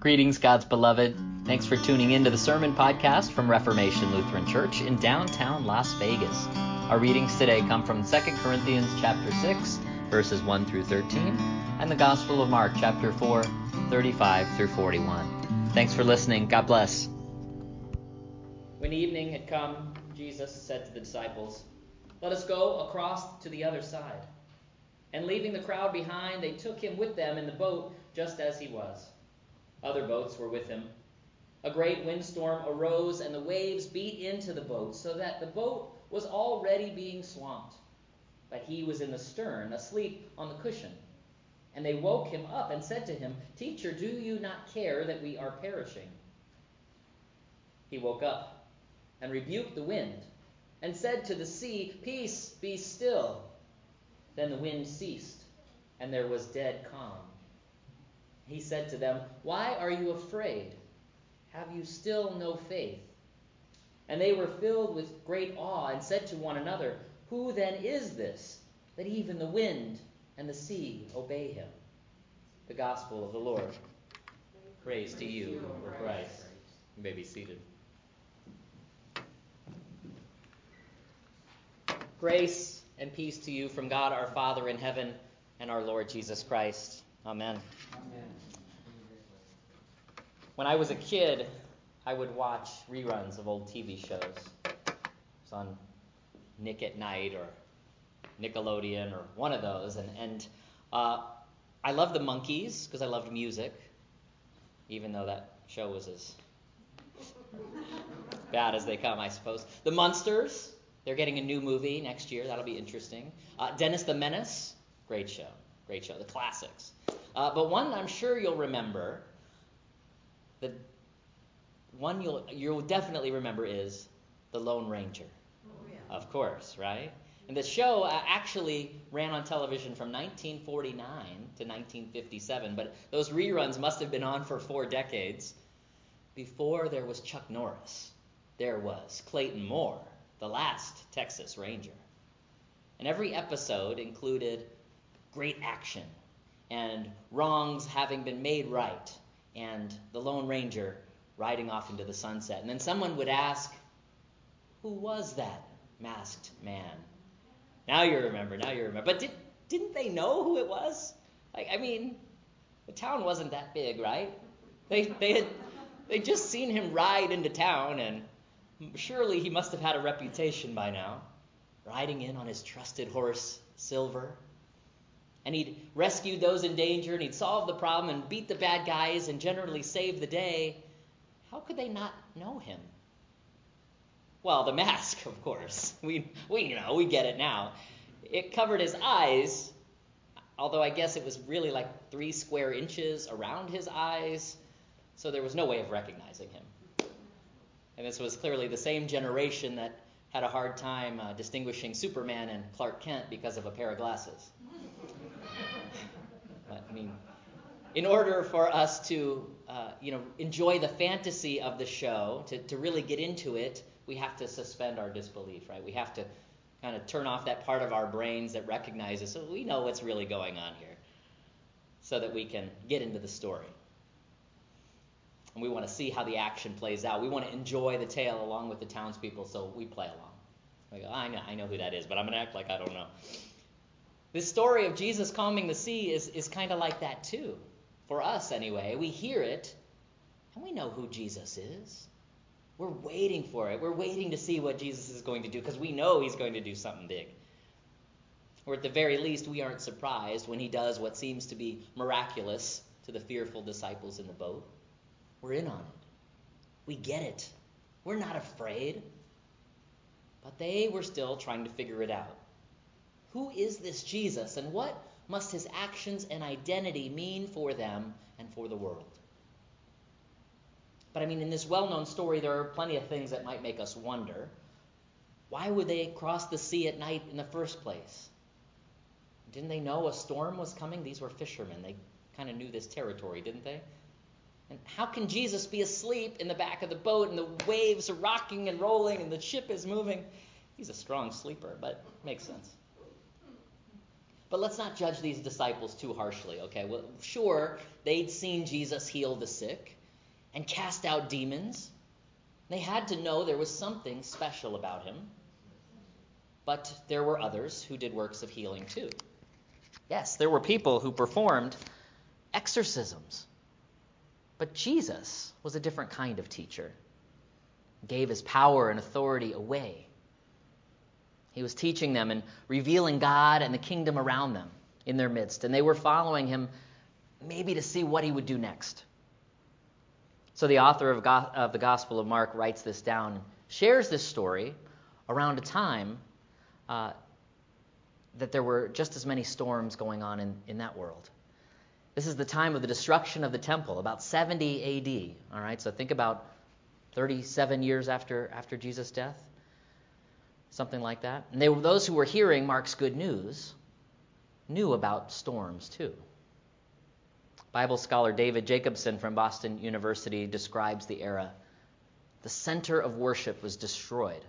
Greetings, God's beloved. Thanks for tuning in to the Sermon Podcast from Reformation Lutheran Church in downtown Las Vegas. Our readings today come from 2 Corinthians chapter 6, verses 1 through 13, and the Gospel of Mark chapter 4, 35 through 41. Thanks for listening. God bless. When evening had come, Jesus said to the disciples, Let us go across to the other side. And leaving the crowd behind, they took him with them in the boat just as he was. Other boats were with him. A great windstorm arose, and the waves beat into the boat, so that the boat was already being swamped. But he was in the stern, asleep on the cushion. And they woke him up and said to him, Teacher, do you not care that we are perishing? He woke up and rebuked the wind, and said to the sea, Peace, be still. Then the wind ceased, and there was dead calm. He said to them, Why are you afraid? Have you still no faith? And they were filled with great awe and said to one another, Who then is this, that even the wind and the sea obey him? The Gospel of the Lord. Praise to you, O Christ. You may be seated. Grace and peace to you from God our Father in heaven and our Lord Jesus Christ. Amen. When I was a kid, I would watch reruns of old TV shows. It's on Nick at Nite or Nickelodeon or one of those. And, and uh, I loved the Monkees because I loved music, even though that show was as bad as they come, I suppose. The Munsters, they're getting a new movie next year. That'll be interesting. Uh, Dennis the Menace, great show. Great show. The classics. Uh, but one I'm sure you'll remember, the one you'll you'll definitely remember is The Lone Ranger. Oh, yeah. Of course, right? And the show uh, actually ran on television from 1949 to 1957, but those reruns must have been on for four decades. Before there was Chuck Norris, there was Clayton Moore, the last Texas Ranger. And every episode included great action and wrongs having been made right and the Lone Ranger riding off into the sunset. And then someone would ask, Who was that masked man? Now you remember, now you remember. But did, didn't they know who it was? Like, I mean, the town wasn't that big, right? They, they had they just seen him ride into town, and surely he must have had a reputation by now, riding in on his trusted horse, Silver. And he'd rescued those in danger, and he'd solve the problem, and beat the bad guys, and generally save the day. How could they not know him? Well, the mask, of course. We, we know, we get it now. It covered his eyes, although I guess it was really like three square inches around his eyes, so there was no way of recognizing him. And this was clearly the same generation that had a hard time uh, distinguishing Superman and Clark Kent because of a pair of glasses. I mean, in order for us to, uh, you know, enjoy the fantasy of the show, to, to really get into it, we have to suspend our disbelief, right? We have to kind of turn off that part of our brains that recognizes, so we know what's really going on here, so that we can get into the story. And we want to see how the action plays out. We want to enjoy the tale along with the townspeople, so we play along. We go, I know, I know who that is, but I'm going to act like I don't know. This story of Jesus calming the sea is, is kind of like that too. For us, anyway. We hear it, and we know who Jesus is. We're waiting for it. We're waiting to see what Jesus is going to do because we know he's going to do something big. Or at the very least, we aren't surprised when he does what seems to be miraculous to the fearful disciples in the boat. We're in on it. We get it. We're not afraid. But they were still trying to figure it out. Who is this Jesus, and what must his actions and identity mean for them and for the world? But I mean, in this well known story, there are plenty of things that might make us wonder. Why would they cross the sea at night in the first place? Didn't they know a storm was coming? These were fishermen. They kind of knew this territory, didn't they? And how can Jesus be asleep in the back of the boat and the waves are rocking and rolling and the ship is moving? He's a strong sleeper, but makes sense. But let's not judge these disciples too harshly, okay? Well, sure, they'd seen Jesus heal the sick and cast out demons. They had to know there was something special about him. But there were others who did works of healing too. Yes, there were people who performed exorcisms. But Jesus was a different kind of teacher. He gave his power and authority away. He was teaching them and revealing God and the kingdom around them in their midst. And they were following him maybe to see what he would do next. So the author of, Go- of the Gospel of Mark writes this down, shares this story around a time uh, that there were just as many storms going on in, in that world. This is the time of the destruction of the temple, about 70 AD. All right, so think about 37 years after, after Jesus' death, something like that. And they those who were hearing Mark's good news knew about storms too. Bible scholar David Jacobsen from Boston University describes the era. The center of worship was destroyed.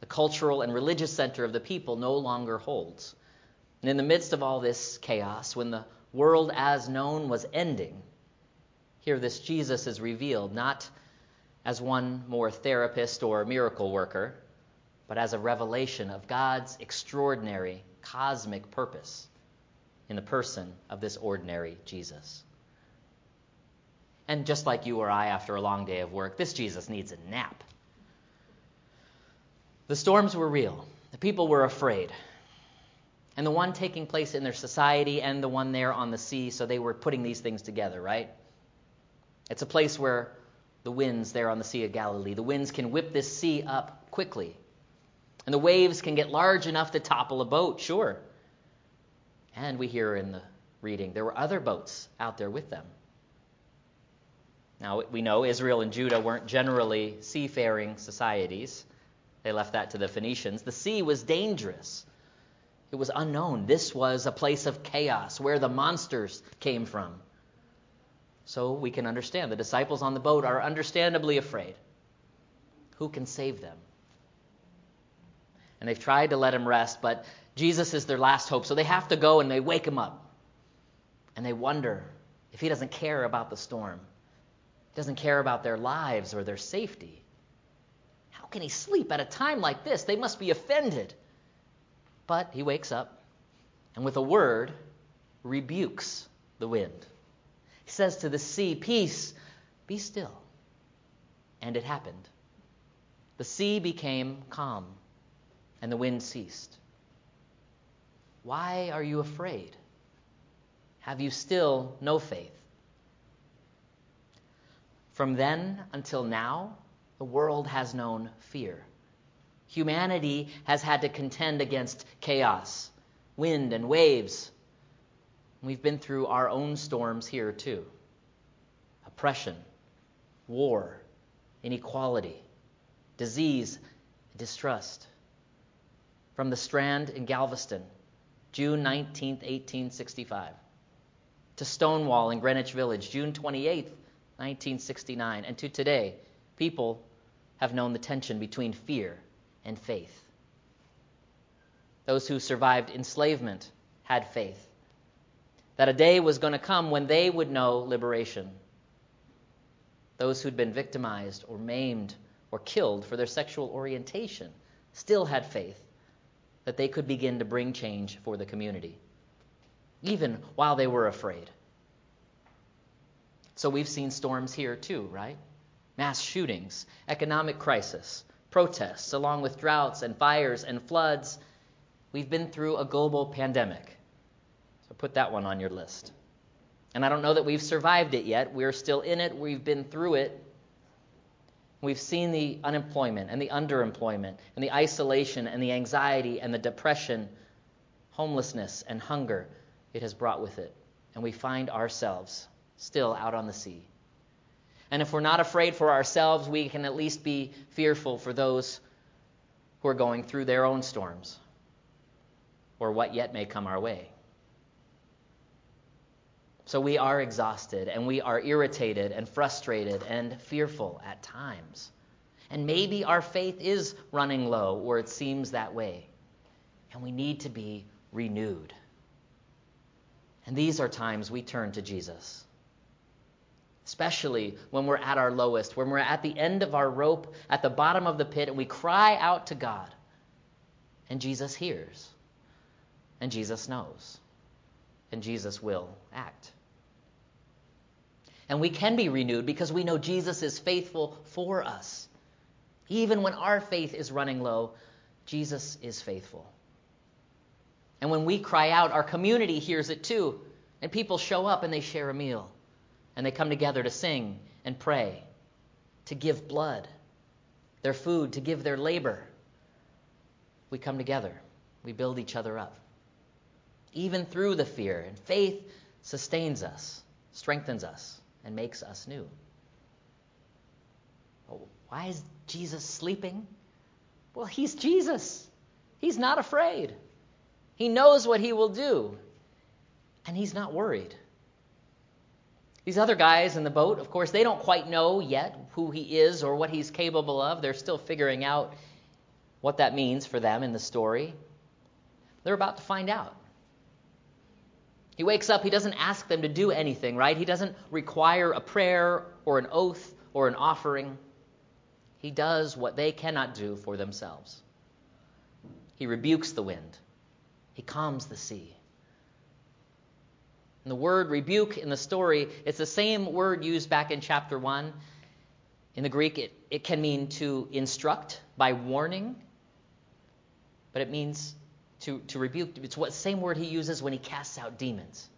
The cultural and religious center of the people no longer holds. And in the midst of all this chaos, when the world as known was ending, here this Jesus is revealed not as one more therapist or miracle worker, but as a revelation of God's extraordinary cosmic purpose in the person of this ordinary Jesus. And just like you or I after a long day of work, this Jesus needs a nap. The storms were real. The people were afraid. And the one taking place in their society and the one there on the sea, so they were putting these things together, right? It's a place where the winds there on the Sea of Galilee, the winds can whip this sea up quickly. And the waves can get large enough to topple a boat, sure. And we hear in the reading there were other boats out there with them. Now, we know Israel and Judah weren't generally seafaring societies. They left that to the Phoenicians. The sea was dangerous, it was unknown. This was a place of chaos where the monsters came from. So we can understand. The disciples on the boat are understandably afraid. Who can save them? And they've tried to let him rest, but Jesus is their last hope. So they have to go and they wake him up. And they wonder if he doesn't care about the storm, he doesn't care about their lives or their safety. How can he sleep at a time like this? They must be offended. But he wakes up and with a word rebukes the wind. He says to the sea, Peace, be still. And it happened. The sea became calm, and the wind ceased. Why are you afraid? Have you still no faith? From then until now, the world has known fear. Humanity has had to contend against chaos, wind, and waves. We've been through our own storms here, too oppression, war, inequality, disease, distrust. From the Strand in Galveston, June 19, 1865, to Stonewall in Greenwich Village, June 28, 1969, and to today, people have known the tension between fear and faith. Those who survived enslavement had faith that a day was going to come when they would know liberation. Those who'd been victimized or maimed or killed for their sexual orientation still had faith that they could begin to bring change for the community, even while they were afraid. So we've seen storms here too, right? Mass shootings, economic crisis, protests, along with droughts and fires and floods. We've been through a global pandemic. So put that one on your list. And I don't know that we've survived it yet. We're still in it. We've been through it. We've seen the unemployment and the underemployment and the isolation and the anxiety and the depression, homelessness and hunger it has brought with it. And we find ourselves still out on the sea. And if we're not afraid for ourselves, we can at least be fearful for those who are going through their own storms or what yet may come our way. So we are exhausted and we are irritated and frustrated and fearful at times. And maybe our faith is running low or it seems that way. And we need to be renewed. And these are times we turn to Jesus. Especially when we're at our lowest, when we're at the end of our rope, at the bottom of the pit, and we cry out to God. And Jesus hears. And Jesus knows. And Jesus will act. And we can be renewed because we know Jesus is faithful for us. Even when our faith is running low, Jesus is faithful. And when we cry out, our community hears it too. And people show up and they share a meal. And they come together to sing and pray, to give blood, their food, to give their labor. We come together. We build each other up. Even through the fear, and faith sustains us, strengthens us, and makes us new. Why is Jesus sleeping? Well, he's Jesus. He's not afraid. He knows what he will do, and he's not worried. These other guys in the boat, of course, they don't quite know yet who he is or what he's capable of. They're still figuring out what that means for them in the story. They're about to find out. He wakes up, he doesn't ask them to do anything, right? He doesn't require a prayer or an oath or an offering. He does what they cannot do for themselves. He rebukes the wind. He calms the sea. And the word rebuke in the story, it's the same word used back in chapter 1. In the Greek, it, it can mean to instruct by warning, but it means to, to rebuke. It's what same word he uses when he casts out demons.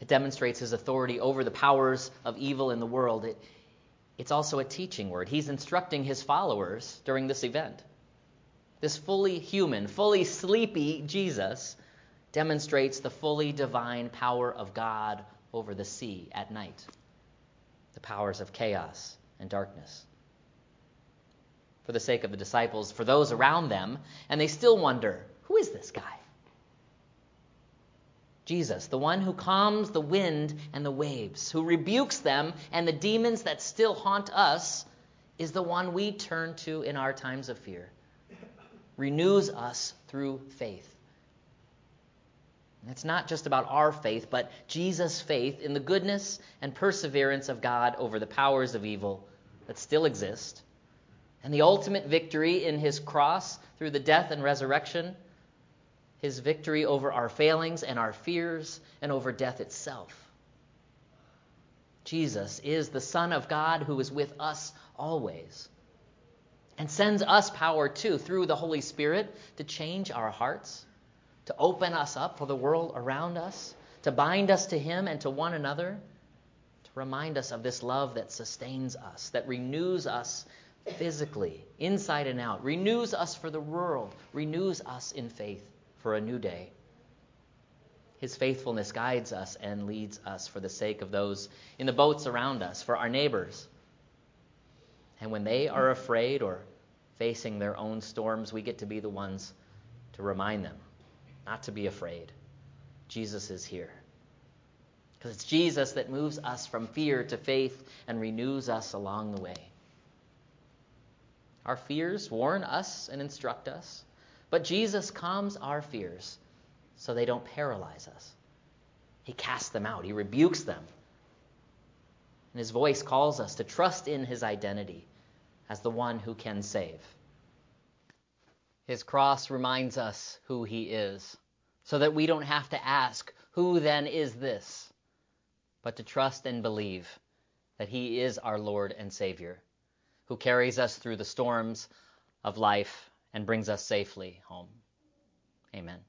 It demonstrates his authority over the powers of evil in the world. It, it's also a teaching word. He's instructing his followers during this event. This fully human, fully sleepy Jesus demonstrates the fully divine power of God over the sea at night, the powers of chaos and darkness. For the sake of the disciples, for those around them, and they still wonder who is this guy? Jesus, the one who calms the wind and the waves, who rebukes them and the demons that still haunt us, is the one we turn to in our times of fear renews us through faith. It's not just about our faith, but Jesus' faith in the goodness and perseverance of God over the powers of evil that still exist, and the ultimate victory in his cross through the death and resurrection, his victory over our failings and our fears, and over death itself. Jesus is the Son of God who is with us always and sends us power too through the Holy Spirit to change our hearts, to open us up for the world around us, to bind us to Him and to one another, to remind us of this love that sustains us, that renews us physically, inside and out, renews us for the world, renews us in faith for a new day. His faithfulness guides us and leads us for the sake of those in the boats around us, for our neighbors, and when they are afraid or facing their own storms, we get to be the ones to remind them not to be afraid. Jesus is here. Because it's Jesus that moves us from fear to faith and renews us along the way. Our fears warn us and instruct us, but Jesus calms our fears so they don't paralyze us. He casts them out, He rebukes them. And His voice calls us to trust in His identity as the one who can save. His cross reminds us who he is, so that we don't have to ask, Who then is this? but to trust and believe that he is our Lord and Savior, who carries us through the storms of life and brings us safely home. Amen.